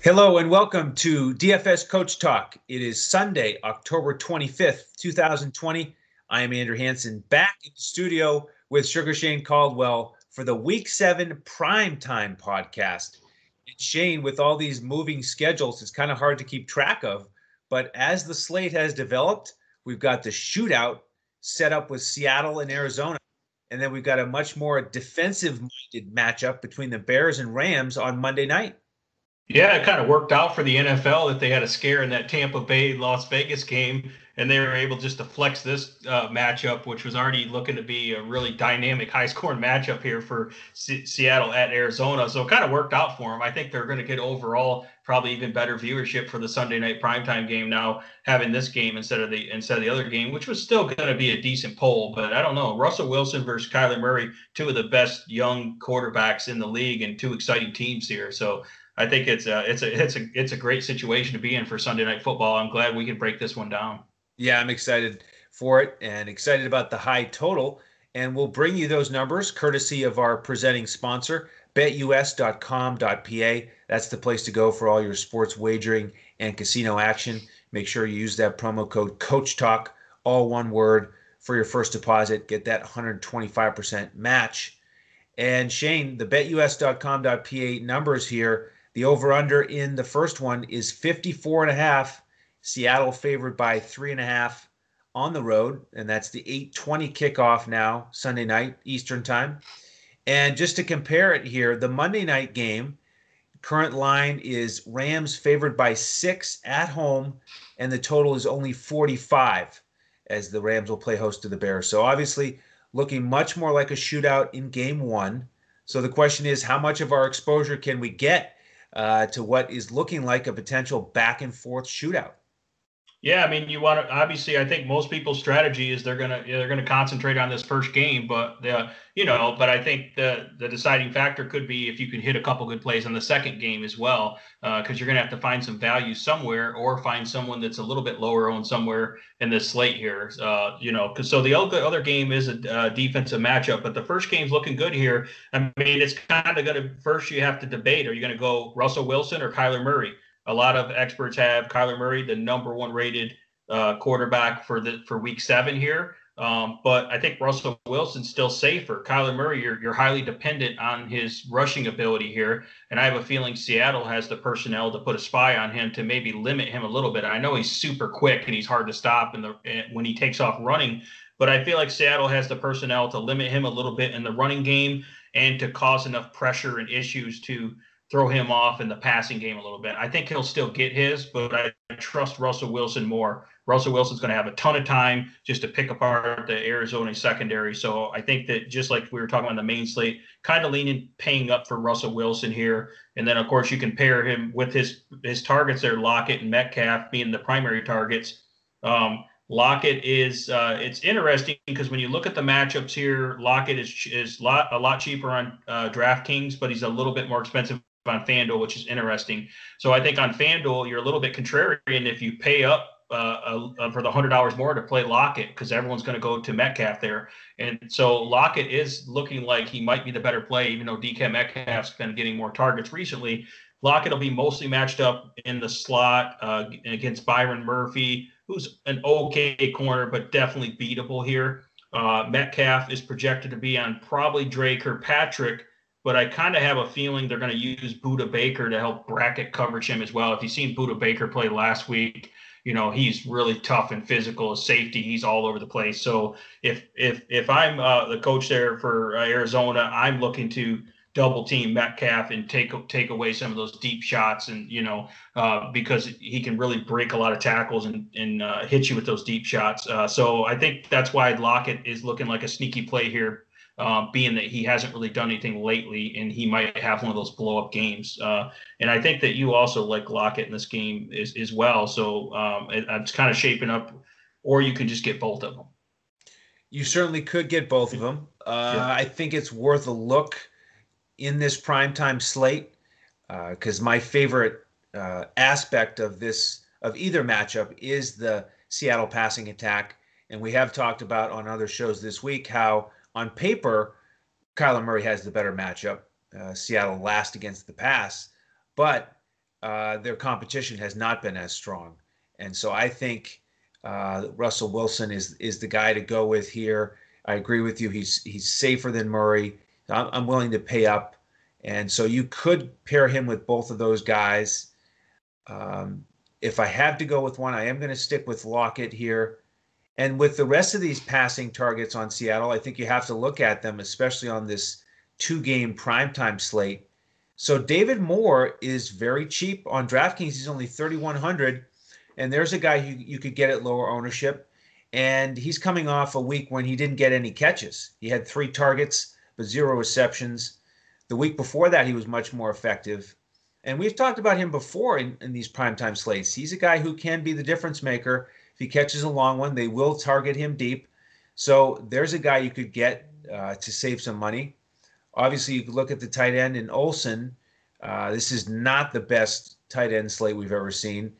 Hello and welcome to DFS Coach Talk. It is Sunday, October 25th, 2020. I am Andrew Hanson back in the studio with Sugar Shane Caldwell for the Week 7 Primetime podcast. And Shane, with all these moving schedules, it's kind of hard to keep track of. But as the slate has developed, we've got the shootout set up with Seattle and Arizona. And then we've got a much more defensive minded matchup between the Bears and Rams on Monday night. Yeah, it kind of worked out for the NFL that they had a scare in that Tampa Bay Las Vegas game, and they were able just to flex this uh, matchup, which was already looking to be a really dynamic, high scoring matchup here for C- Seattle at Arizona. So it kind of worked out for them. I think they're going to get overall probably even better viewership for the Sunday night primetime game now, having this game instead of the instead of the other game, which was still going to be a decent poll. But I don't know. Russell Wilson versus Kyler Murray, two of the best young quarterbacks in the league, and two exciting teams here. So I think it's a it's a it's a it's a great situation to be in for Sunday night football. I'm glad we can break this one down. Yeah, I'm excited for it and excited about the high total. And we'll bring you those numbers courtesy of our presenting sponsor, betus.com.pa. That's the place to go for all your sports wagering and casino action. Make sure you use that promo code Coach Talk, all one word, for your first deposit. Get that 125% match. And Shane, the betus.com.pa numbers here the over under in the first one is 54 and a half. Seattle favored by three and a half on the road, and that's the 8:20 kickoff now Sunday night Eastern time. And just to compare it here, the Monday night game current line is Rams favored by six at home, and the total is only 45 as the Rams will play host to the Bears. So obviously looking much more like a shootout in game one. So the question is, how much of our exposure can we get uh, to what is looking like a potential back and forth shootout. Yeah, I mean, you want to obviously. I think most people's strategy is they're gonna they're gonna concentrate on this first game, but the you know, but I think the the deciding factor could be if you can hit a couple good plays on the second game as well, because uh, you're gonna have to find some value somewhere or find someone that's a little bit lower on somewhere in this slate here. Uh, you know, because so the other game is a uh, defensive matchup, but the first game's looking good here. I mean, it's kind of gonna first you have to debate: are you gonna go Russell Wilson or Kyler Murray? A lot of experts have Kyler Murray, the number one rated uh, quarterback for the for Week Seven here. Um, but I think Russell Wilson's still safer. Kyler Murray, you're, you're highly dependent on his rushing ability here. And I have a feeling Seattle has the personnel to put a spy on him to maybe limit him a little bit. I know he's super quick and he's hard to stop in the when he takes off running, but I feel like Seattle has the personnel to limit him a little bit in the running game and to cause enough pressure and issues to throw him off in the passing game a little bit. I think he'll still get his, but I trust Russell Wilson more. Russell Wilson's going to have a ton of time just to pick apart the Arizona secondary. So I think that just like we were talking about the main slate, kind of leaning paying up for Russell Wilson here. And then of course you can pair him with his his targets there, Lockett and Metcalf being the primary targets. Um, Lockett is uh, it's interesting because when you look at the matchups here, Lockett is is lot, a lot cheaper on uh, DraftKings, but he's a little bit more expensive on FanDuel, which is interesting. So I think on FanDuel, you're a little bit contrarian if you pay up uh, uh, for the hundred dollars more to play Lockett because everyone's going to go to Metcalf there, and so Lockett is looking like he might be the better play, even though DK Metcalf's been getting more targets recently. Lockett will be mostly matched up in the slot uh, against Byron Murphy, who's an okay corner but definitely beatable here. Uh, Metcalf is projected to be on probably Dre Kirkpatrick but I kind of have a feeling they're going to use Budda Baker to help bracket coverage him as well. If you've seen Budda Baker play last week, you know he's really tough and physical as safety. He's all over the place. So if if if I'm uh, the coach there for uh, Arizona, I'm looking to double team Metcalf and take take away some of those deep shots, and you know uh, because he can really break a lot of tackles and and uh, hit you with those deep shots. Uh, so I think that's why Lockett is looking like a sneaky play here um, being that he hasn't really done anything lately and he might have one of those blow up games. Uh, and I think that you also like Lockett in this game as, as well. So um, it, it's kind of shaping up, or you can just get both of them. You certainly could get both of them. Uh, yeah. I think it's worth a look in this primetime slate because uh, my favorite uh, aspect of this of either matchup is the Seattle passing attack. And we have talked about on other shows this week how on paper, Kyler Murray has the better matchup. Uh, Seattle last against the pass, but uh, their competition has not been as strong. And so I think uh, Russell Wilson is is the guy to go with here. I agree with you. He's he's safer than Murray. I'm, I'm willing to pay up, and so you could pair him with both of those guys. Um, if I have to go with one, I am going to stick with Lockett here. And with the rest of these passing targets on Seattle, I think you have to look at them, especially on this two game primetime slate. So David Moore is very cheap on DraftKings. He's only 3,100. And there's a guy who you could get at lower ownership. And he's coming off a week when he didn't get any catches. He had three targets, but zero receptions. The week before that, he was much more effective. And we've talked about him before in, in these primetime slates. He's a guy who can be the difference maker if he catches a long one, they will target him deep. So there's a guy you could get uh, to save some money. Obviously, you could look at the tight end in Olsen. Uh, this is not the best tight end slate we've ever seen.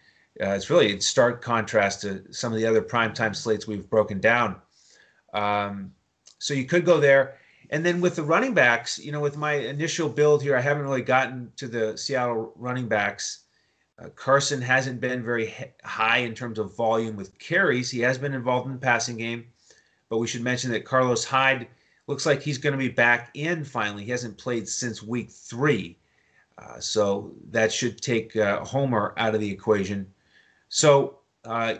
Uh, it's really in stark contrast to some of the other primetime slates we've broken down. Um, so you could go there. And then with the running backs, you know, with my initial build here, I haven't really gotten to the Seattle running backs. Uh, Carson hasn't been very high in terms of volume with carries. He has been involved in the passing game, but we should mention that Carlos Hyde looks like he's going to be back in finally. He hasn't played since week three. Uh, so that should take uh, Homer out of the equation. So uh,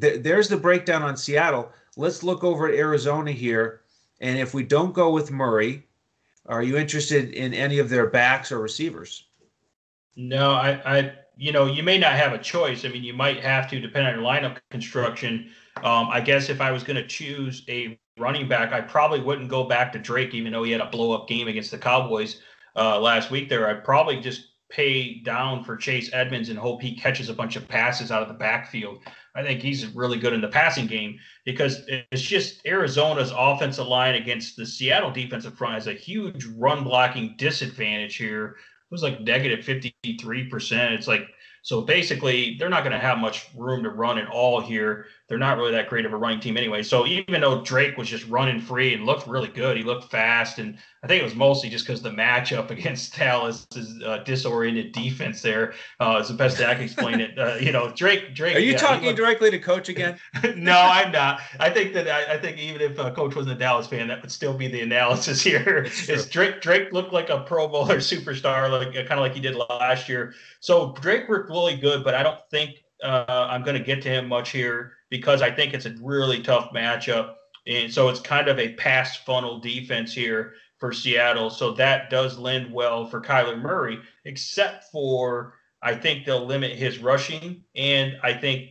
th- there's the breakdown on Seattle. Let's look over at Arizona here. And if we don't go with Murray, are you interested in any of their backs or receivers? No, I, I you know, you may not have a choice. I mean, you might have to, depending on your lineup construction. Um, I guess if I was going to choose a running back, I probably wouldn't go back to Drake, even though he had a blow up game against the Cowboys uh, last week there. I'd probably just pay down for Chase Edmonds and hope he catches a bunch of passes out of the backfield. I think he's really good in the passing game because it's just Arizona's offensive line against the Seattle defensive front has a huge run blocking disadvantage here was like negative 53%. It's like, so basically, they're not going to have much room to run at all here they're not really that great of a running team anyway. So even though Drake was just running free and looked really good, he looked fast, and I think it was mostly just because the matchup against Dallas' uh, disoriented defense there uh, is the best that I can explain it. Uh, you know, Drake. Drake. Are you yeah, talking looked... directly to Coach again? no, I'm not. I think that I, I think even if uh, Coach wasn't a Dallas fan, that would still be the analysis here. Is Drake Drake looked like a Pro Bowler superstar, like uh, kind of like he did last year. So Drake looked really good, but I don't think uh, I'm going to get to him much here because I think it's a really tough matchup. And so it's kind of a pass funnel defense here for Seattle. So that does lend well for Kyler Murray, except for I think they'll limit his rushing. And I think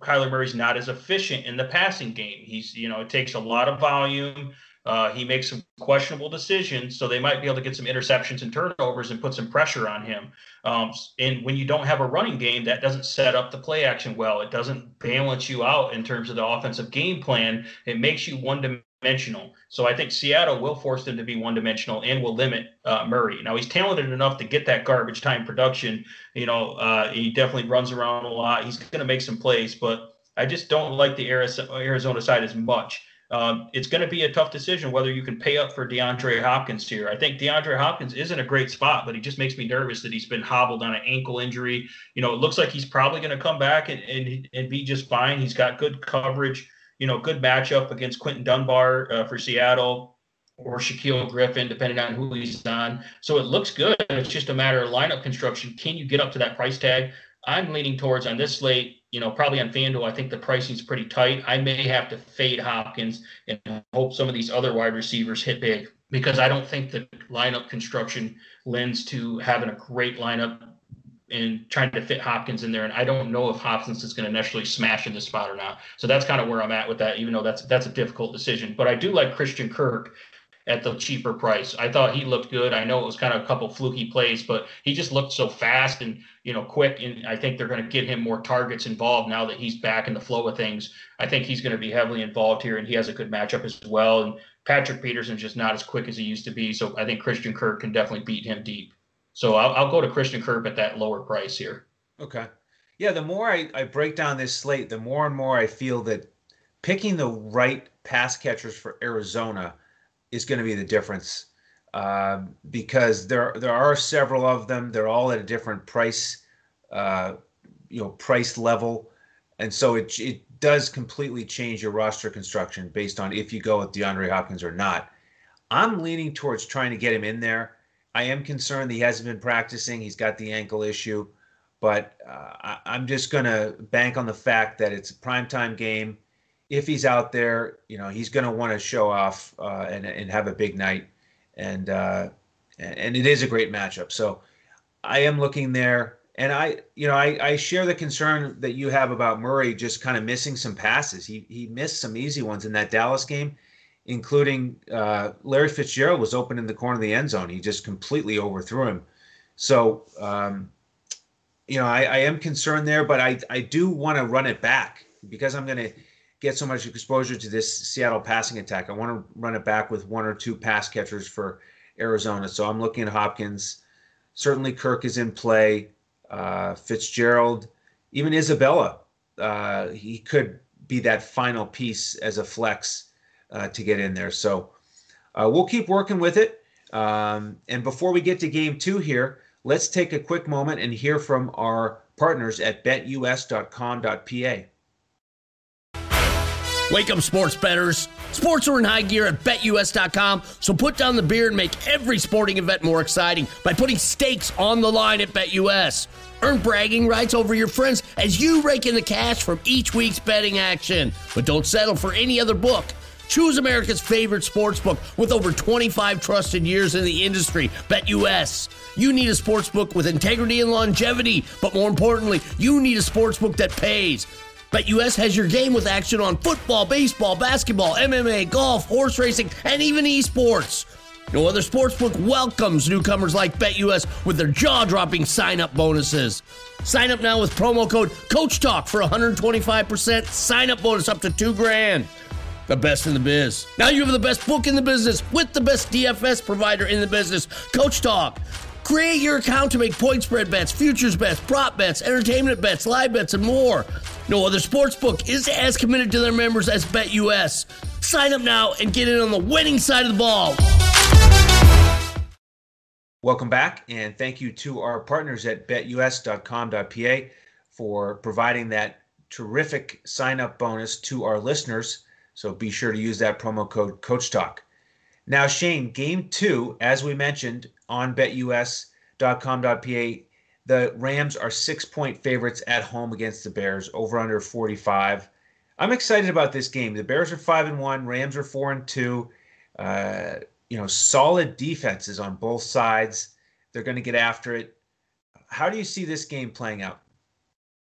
Kyler Murray's not as efficient in the passing game. He's, you know, it takes a lot of volume. Uh, he makes some questionable decisions, so they might be able to get some interceptions and turnovers and put some pressure on him. Um, and when you don't have a running game, that doesn't set up the play action well. It doesn't balance you out in terms of the offensive game plan. It makes you one dimensional. So I think Seattle will force them to be one dimensional and will limit uh, Murray. Now he's talented enough to get that garbage time production. You know, uh, he definitely runs around a lot. He's going to make some plays, but I just don't like the Arizona side as much. Um, it's going to be a tough decision whether you can pay up for DeAndre Hopkins here. I think DeAndre Hopkins is in a great spot, but he just makes me nervous that he's been hobbled on an ankle injury. You know, it looks like he's probably going to come back and, and, and be just fine. He's got good coverage, you know, good matchup against Quinton Dunbar uh, for Seattle or Shaquill Griffin, depending on who he's on. So it looks good. It's just a matter of lineup construction. Can you get up to that price tag? I'm leaning towards on this slate you know, probably on FanDuel, I think the pricing is pretty tight. I may have to fade Hopkins and hope some of these other wide receivers hit big because I don't think the lineup construction lends to having a great lineup and trying to fit Hopkins in there. And I don't know if Hopkins is going to necessarily smash in this spot or not. So that's kind of where I'm at with that, even though that's that's a difficult decision. But I do like Christian Kirk at the cheaper price. I thought he looked good. I know it was kind of a couple fluky plays, but he just looked so fast and you know quick. And I think they're going to get him more targets involved now that he's back in the flow of things. I think he's going to be heavily involved here, and he has a good matchup as well. And Patrick Peterson's just not as quick as he used to be, so I think Christian Kirk can definitely beat him deep. So I'll, I'll go to Christian Kirk at that lower price here. Okay. Yeah, the more I, I break down this slate, the more and more I feel that picking the right pass catchers for Arizona – is going to be the difference uh, because there there are several of them. They're all at a different price uh, you know price level, and so it it does completely change your roster construction based on if you go with DeAndre Hopkins or not. I'm leaning towards trying to get him in there. I am concerned that he hasn't been practicing. He's got the ankle issue, but uh, I, am just going to bank on the fact that it's a primetime game. If he's out there, you know, he's going to want to show off uh, and, and have a big night. And, uh, and it is a great matchup. So I am looking there. And I, you know, I, I share the concern that you have about Murray just kind of missing some passes. He he missed some easy ones in that Dallas game, including uh, Larry Fitzgerald was open in the corner of the end zone. He just completely overthrew him. So, um, you know, I, I am concerned there, but I I do want to run it back because I'm going to get so much exposure to this Seattle passing attack. I want to run it back with one or two pass catchers for Arizona. So I'm looking at Hopkins. Certainly, Kirk is in play uh, Fitzgerald, even Isabella. Uh, he could be that final piece as a flex uh, to get in there. So uh, we'll keep working with it. Um, and before we get to game two here, let's take a quick moment and hear from our partners at betus.com.pa. Wake up, sports betters. Sports are in high gear at betus.com, so put down the beer and make every sporting event more exciting by putting stakes on the line at BetUS. Earn bragging rights over your friends as you rake in the cash from each week's betting action. But don't settle for any other book. Choose America's favorite sports book with over 25 trusted years in the industry, BetUS. You need a sports book with integrity and longevity, but more importantly, you need a sports book that pays. BetUS has your game with action on football, baseball, basketball, MMA, golf, horse racing, and even esports. No other sportsbook welcomes newcomers like BetUS with their jaw-dropping sign-up bonuses. Sign up now with promo code Coach Talk for 125% sign-up bonus up to two grand. The best in the biz. Now you have the best book in the business with the best DFS provider in the business, Coach Talk. Create your account to make point spread bets, futures bets, prop bets, entertainment bets, live bets, and more. No other sportsbook is as committed to their members as BetUS. Sign up now and get in on the winning side of the ball. Welcome back, and thank you to our partners at betus.com.pa for providing that terrific sign up bonus to our listeners. So be sure to use that promo code Coach Talk. Now, Shane, game two, as we mentioned on betus.com.pa, the Rams are six point favorites at home against the Bears, over under 45. I'm excited about this game. The Bears are five and one, Rams are four and two. Uh, you know, solid defenses on both sides. They're going to get after it. How do you see this game playing out?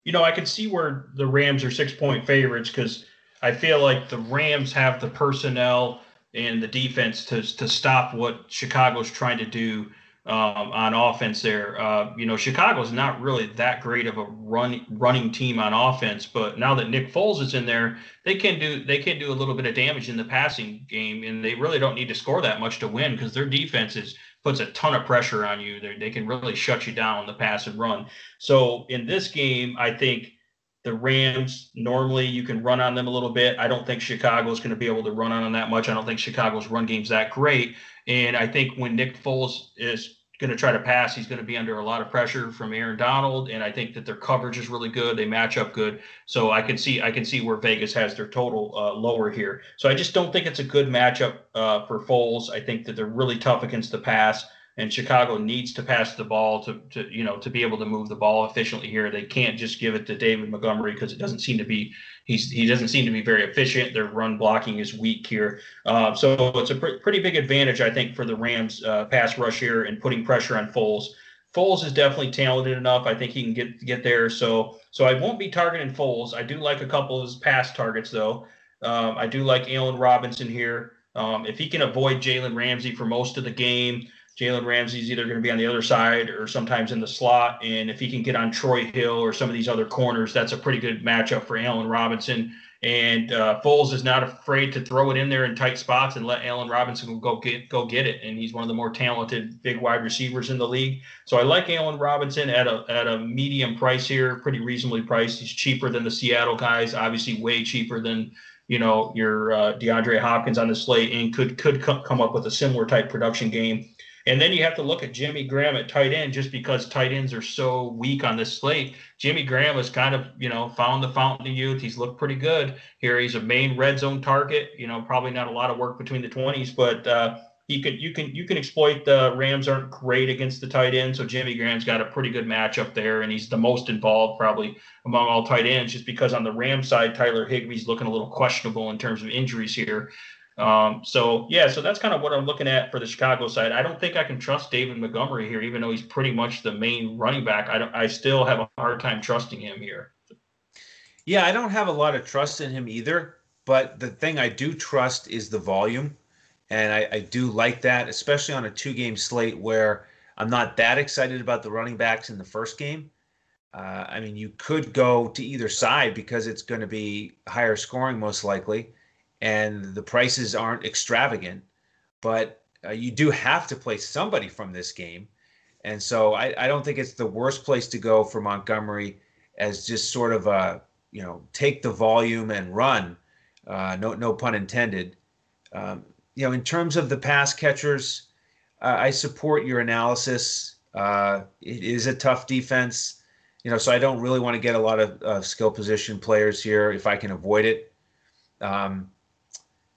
You know, I can see where the Rams are six point favorites because I feel like the Rams have the personnel and the defense to to stop what Chicago's trying to do um, on offense there. Uh, you know, Chicago's not really that great of a run running team on offense, but now that Nick Foles is in there, they can do they can do a little bit of damage in the passing game, and they really don't need to score that much to win because their defense is puts a ton of pressure on you. They they can really shut you down on the pass and run. So in this game, I think the Rams normally you can run on them a little bit. I don't think Chicago is going to be able to run on them that much. I don't think Chicago's run game's that great. And I think when Nick Foles is going to try to pass, he's going to be under a lot of pressure from Aaron Donald, and I think that their coverage is really good. They match up good, so I can see I can see where Vegas has their total uh, lower here. So I just don't think it's a good matchup uh, for Foles. I think that they're really tough against the pass and Chicago needs to pass the ball to, to you know to be able to move the ball efficiently here. They can't just give it to David Montgomery because it doesn't seem to be he's he doesn't seem to be very efficient. Their run blocking is weak here, uh, so it's a pr- pretty big advantage I think for the Rams uh, pass rush here and putting pressure on Foles. Foles is definitely talented enough. I think he can get get there. So so I won't be targeting Foles. I do like a couple of his pass targets though. Um, I do like Allen Robinson here. Um, if he can avoid Jalen Ramsey for most of the game, Jalen Ramsey's either going to be on the other side or sometimes in the slot. And if he can get on Troy Hill or some of these other corners, that's a pretty good matchup for Allen Robinson. And uh, Foles is not afraid to throw it in there in tight spots and let Allen Robinson go get go get it. And he's one of the more talented big wide receivers in the league. So I like Allen Robinson at a at a medium price here, pretty reasonably priced. He's cheaper than the Seattle guys, obviously way cheaper than you know your uh, DeAndre Hopkins on the slate, and could could come up with a similar type production game And then you have to look at Jimmy Graham at tight end just because tight ends are so weak on this slate. Jimmy Graham has kind of, you know, found the fountain of youth. He's looked pretty good here. He's a main red zone target. You know, probably not a lot of work between the 20s, but uh, he could you can you can exploit the Rams aren't great against the tight end, so Jimmy Graham's got a pretty good matchup there, and he's the most involved probably among all tight ends, just because on the Ram side, Tyler Higbee's looking a little questionable in terms of injuries here. Um, so yeah, so that's kind of what I'm looking at for the Chicago side. I don't think I can trust David Montgomery here, even though he's pretty much the main running back. I don't I still have a hard time trusting him here. Yeah, I don't have a lot of trust in him either. But the thing I do trust is the volume. And I, I do like that, especially on a two game slate where I'm not that excited about the running backs in the first game. Uh, I mean, you could go to either side because it's going to be higher scoring, most likely, and the prices aren't extravagant. But uh, you do have to play somebody from this game. And so I, I don't think it's the worst place to go for Montgomery as just sort of a, you know, take the volume and run. Uh, no, no pun intended. Um, you know, in terms of the pass catchers, uh, I support your analysis. Uh, it is a tough defense, you know, so I don't really want to get a lot of skill position players here if I can avoid it. Um,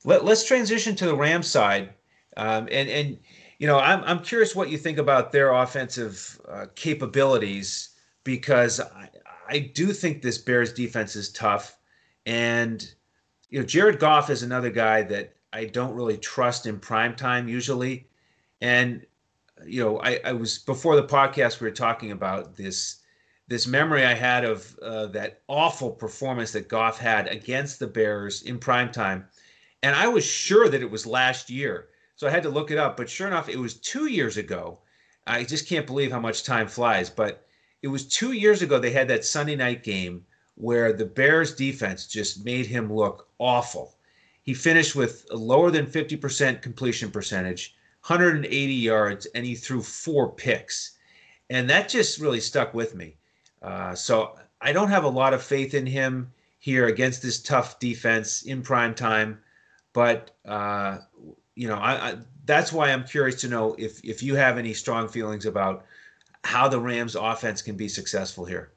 let, us transition to the Rams side, um, and and you know, I'm I'm curious what you think about their offensive uh, capabilities because I, I do think this Bears defense is tough, and you know, Jared Goff is another guy that I don't really trust in prime time usually. And you know, I, I was before the podcast we were talking about this this memory I had of uh, that awful performance that Goff had against the Bears in prime time, and I was sure that it was last year, so I had to look it up. But sure enough, it was two years ago. I just can't believe how much time flies. But it was two years ago they had that Sunday night game where the Bears defense just made him look awful he finished with a lower than 50% completion percentage, 180 yards, and he threw four picks. And that just really stuck with me. Uh, so I don't have a lot of faith in him here against this tough defense in prime time. But, uh, you know, I, I, that's why I'm curious to know if, if you have any strong feelings about how the Rams offense can be successful here.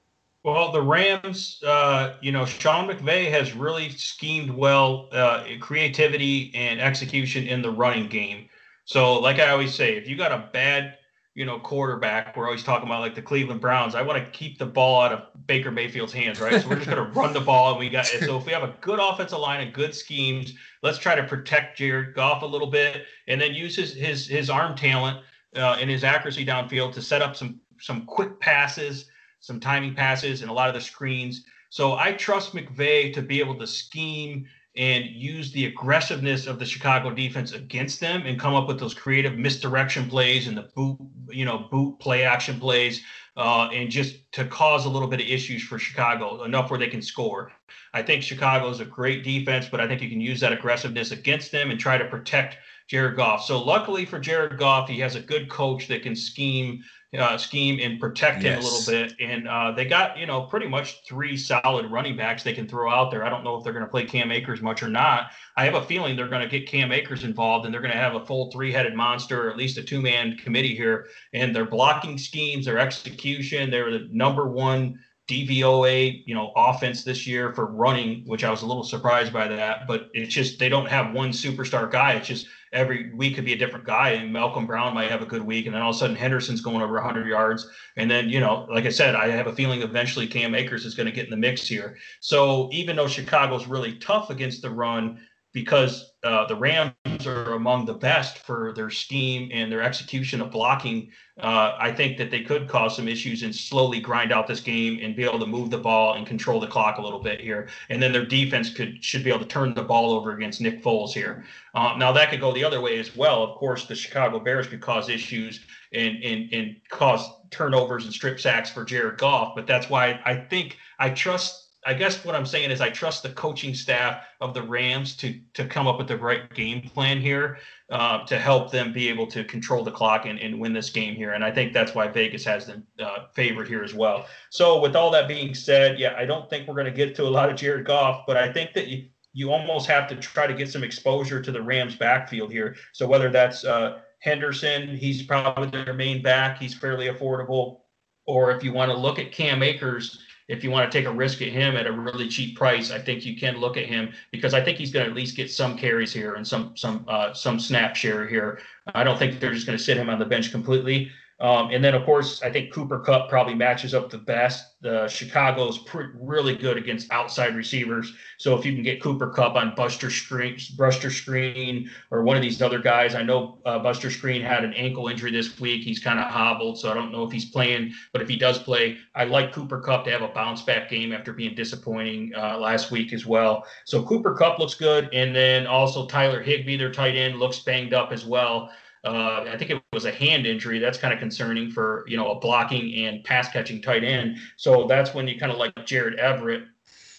Well, the Rams, uh, you know, Sean McVay has really schemed well, uh, creativity and execution in the running game. So, like I always say, if you got a bad, you know, quarterback, we're always talking about like the Cleveland Browns. I want to keep the ball out of Baker Mayfield's hands, right? So we're just going to run the ball, and we got. So if we have a good offensive line and good schemes, let's try to protect Jared Goff a little bit, and then use his his his arm talent uh, and his accuracy downfield to set up some some quick passes some timing passes, and a lot of the screens. So I trust McVay to be able to scheme and use the aggressiveness of the Chicago defense against them and come up with those creative misdirection plays and the boot, you know, boot play action plays, uh, and just to cause a little bit of issues for Chicago, enough where they can score. I think Chicago is a great defense, but I think you can use that aggressiveness against them and try to protect Jared Goff. So luckily for Jared Goff, he has a good coach that can scheme uh, scheme and protect him yes. a little bit. And uh, they got, you know, pretty much three solid running backs they can throw out there. I don't know if they're going to play Cam Akers much or not. I have a feeling they're going to get Cam Akers involved and they're going to have a full three headed monster, or at least a two man committee here. And their blocking schemes, their execution, they're the number one DVOA, you know, offense this year for running, which I was a little surprised by that. But it's just they don't have one superstar guy. It's just every week could be a different guy, and Malcolm Brown might have a good week, and then all of a sudden Henderson's going over 100 yards, and then you know, like I said, I have a feeling eventually Cam Akers is going to get in the mix here. So even though Chicago's really tough against the run, because uh, the Rams are among the best for their scheme and their execution of blocking. Uh, I think that they could cause some issues and slowly grind out this game and be able to move the ball and control the clock a little bit here. And then their defense could should be able to turn the ball over against Nick Foles here. Uh, now that could go the other way as well. Of course, the Chicago Bears could cause issues and and and cause turnovers and strip sacks for Jared Goff. But that's why I think I trust I guess what I'm saying is I trust the coaching staff of the Rams to to come up with the right game plan here uh, to help them be able to control the clock and, and win this game here. And I think that's why Vegas has them uh, favored here as well. So with all that being said, yeah, I don't think we're going to get to a lot of Jared Goff, but I think that you you almost have to try to get some exposure to the Rams backfield here. So whether that's uh, Henderson, he's probably their main back. He's fairly affordable. Or if you want to look at Cam Akers, if you want to take a risk at him at a really cheap price, I think you can look at him because I think he's going to at least get some carries here and some some uh, some snap share here. I don't think they're just going to sit him on the bench completely. Um, and then, of course, I think Cooper Kupp probably matches up the best. The Chicago is really good against outside receivers. So if you can get Cooper Kupp on Buster Screen, Buster Skrine, or one of these other guys, I know uh, Buster Screen had an ankle injury this week. He's kind of hobbled, so I don't know if he's playing. But if he does play, I like Cooper Kupp to have a bounce back game after being disappointing uh, last week as well. So Cooper Kupp looks good, and then also Tyler Higbee, their tight end, looks banged up as well. Uh, I think it was a hand injury. That's kind of concerning for you know a blocking and pass catching tight end. So that's when you kind of like Jared Everett,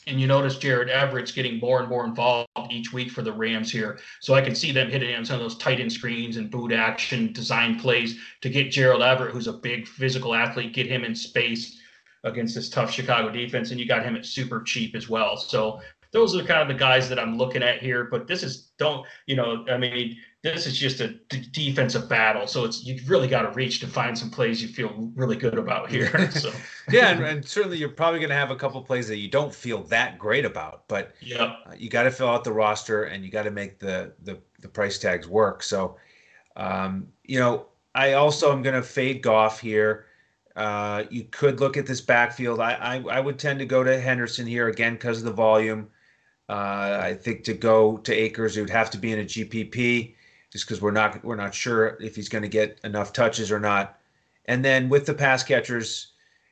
and you notice Jared Everett's getting more and more involved each week for the Rams here. So I can see them hitting on some of those tight end screens and boot action design plays to get Gerald Everett, who's a big physical athlete, get him in space against this tough Chicago defense, and you got him at super cheap as well. So those are kind of the guys that I'm looking at here. But this is don't you know? I mean, this is just a d- defensive battle. So it's you've really got to reach to find some plays you feel really good about here. So yeah, and, and, certainly you're probably going to have a couple plays that you don't feel that great about, but yeah, uh, you got to fill out the roster and you got to make the, the the price tags work. So, um, you know, I also am going to fade Goff here. Uh, you could look at this backfield. I, I I would tend to go to Henderson here again because of the volume. Uh, I think to go to Akers, it would have to be in a GPP just because we're not we're not sure if he's going to get enough touches or not. And then with the pass catchers,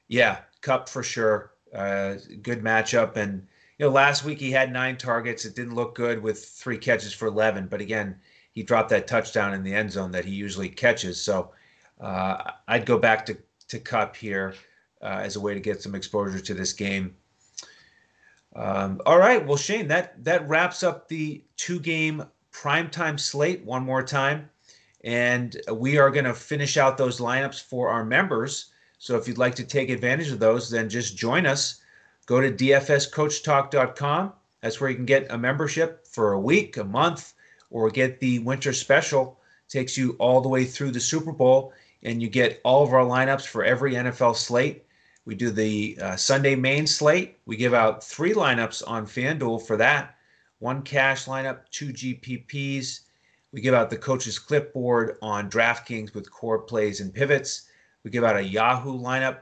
yeah, Kupp for sure. Uh, good matchup. And you know, last week he had nine targets. It didn't look good with three catches for eleven, but again, he dropped that touchdown in the end zone that he usually catches. So uh, I'd go back to to Kupp here uh, as a way to get some exposure to this game. Um, all right, well, Shane, that that wraps up the two game primetime slate one more time. And we are going to finish out those lineups for our members. So if you'd like to take advantage of those, then just join us. Go to dfscoachtalk.com. That's where you can get a membership for a week, a month, or get the winter special. It takes you all the way through the Super Bowl, and you get all of our lineups for every NFL slate. We do the uh, Sunday main slate. We give out three lineups on FanDuel for that one cash lineup, two GPPs. We give out the coach's clipboard on DraftKings with core plays and pivots. We give out a Yahoo lineup.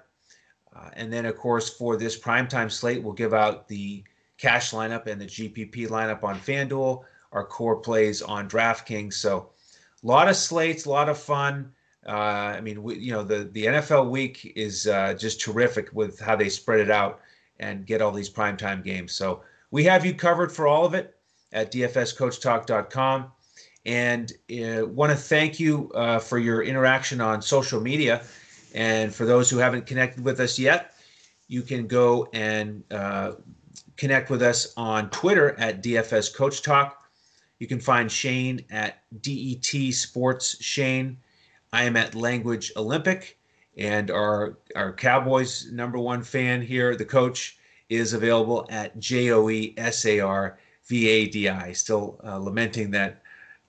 Uh, and then, of course, for this primetime slate, we'll give out the cash lineup and the GPP lineup on FanDuel, our core plays on DraftKings. So, a lot of slates, a lot of fun. Uh, I mean, we, you know, the, the NFL week is uh, just terrific with how they spread it out and get all these primetime games. So, we have you covered for all of it at dfscoachtalk.com. And uh, want to thank you uh, for your interaction on social media. And for those who haven't connected with us yet, you can go and uh, connect with us on Twitter at DFS Coach Talk. You can find Shane at DET Sports Shane. I am at Language Olympic, and our our Cowboys number one fan here, the coach, is available at J O E S A R V A D I. Still uh, lamenting that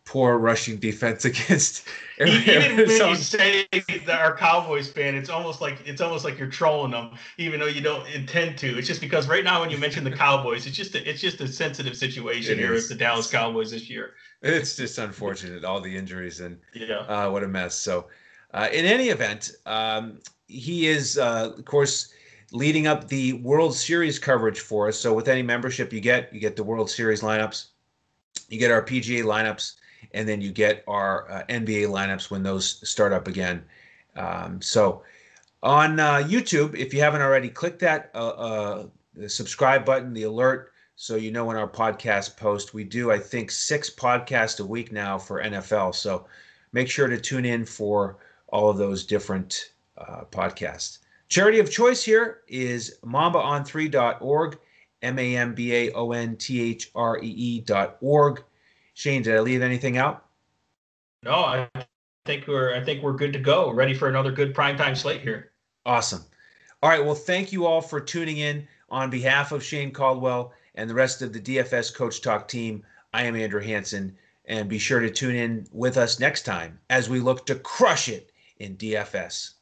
poor rushing defense against. Even when you say that our Cowboys fan, it's almost like it's almost like you're trolling them, even though you don't intend to. It's just because right now when you mention the Cowboys, it's just a, it's just a sensitive situation it here with the Dallas Cowboys this year. It's just unfortunate, all the injuries and yeah, uh, what a mess. So, uh, in any event, um, he is, uh, of course leading up the World Series coverage for us. So with any membership you get, you get the World Series lineups, you get our PGA lineups, and then you get our uh, NBA lineups when those start up again. Um, so on uh, YouTube, if you haven't already, click that uh, uh subscribe button, the alert, so you know when our podcast post. We do, I think, six podcasts a week now for NFL. So make sure to tune in for all of those different uh, podcasts. Charity of choice here is mambaon3.org, M A M B A O N T H R E E.org. Shane, did I leave anything out? No, I think we're I think we're good to go. Ready for another good primetime slate here. Awesome. All right. Well, thank you all for tuning in. On behalf of Shane Caldwell and the rest of the DFS Coach Talk team, I am Andrew Hanson, And be sure to tune in with us next time as we look to crush it in DFS.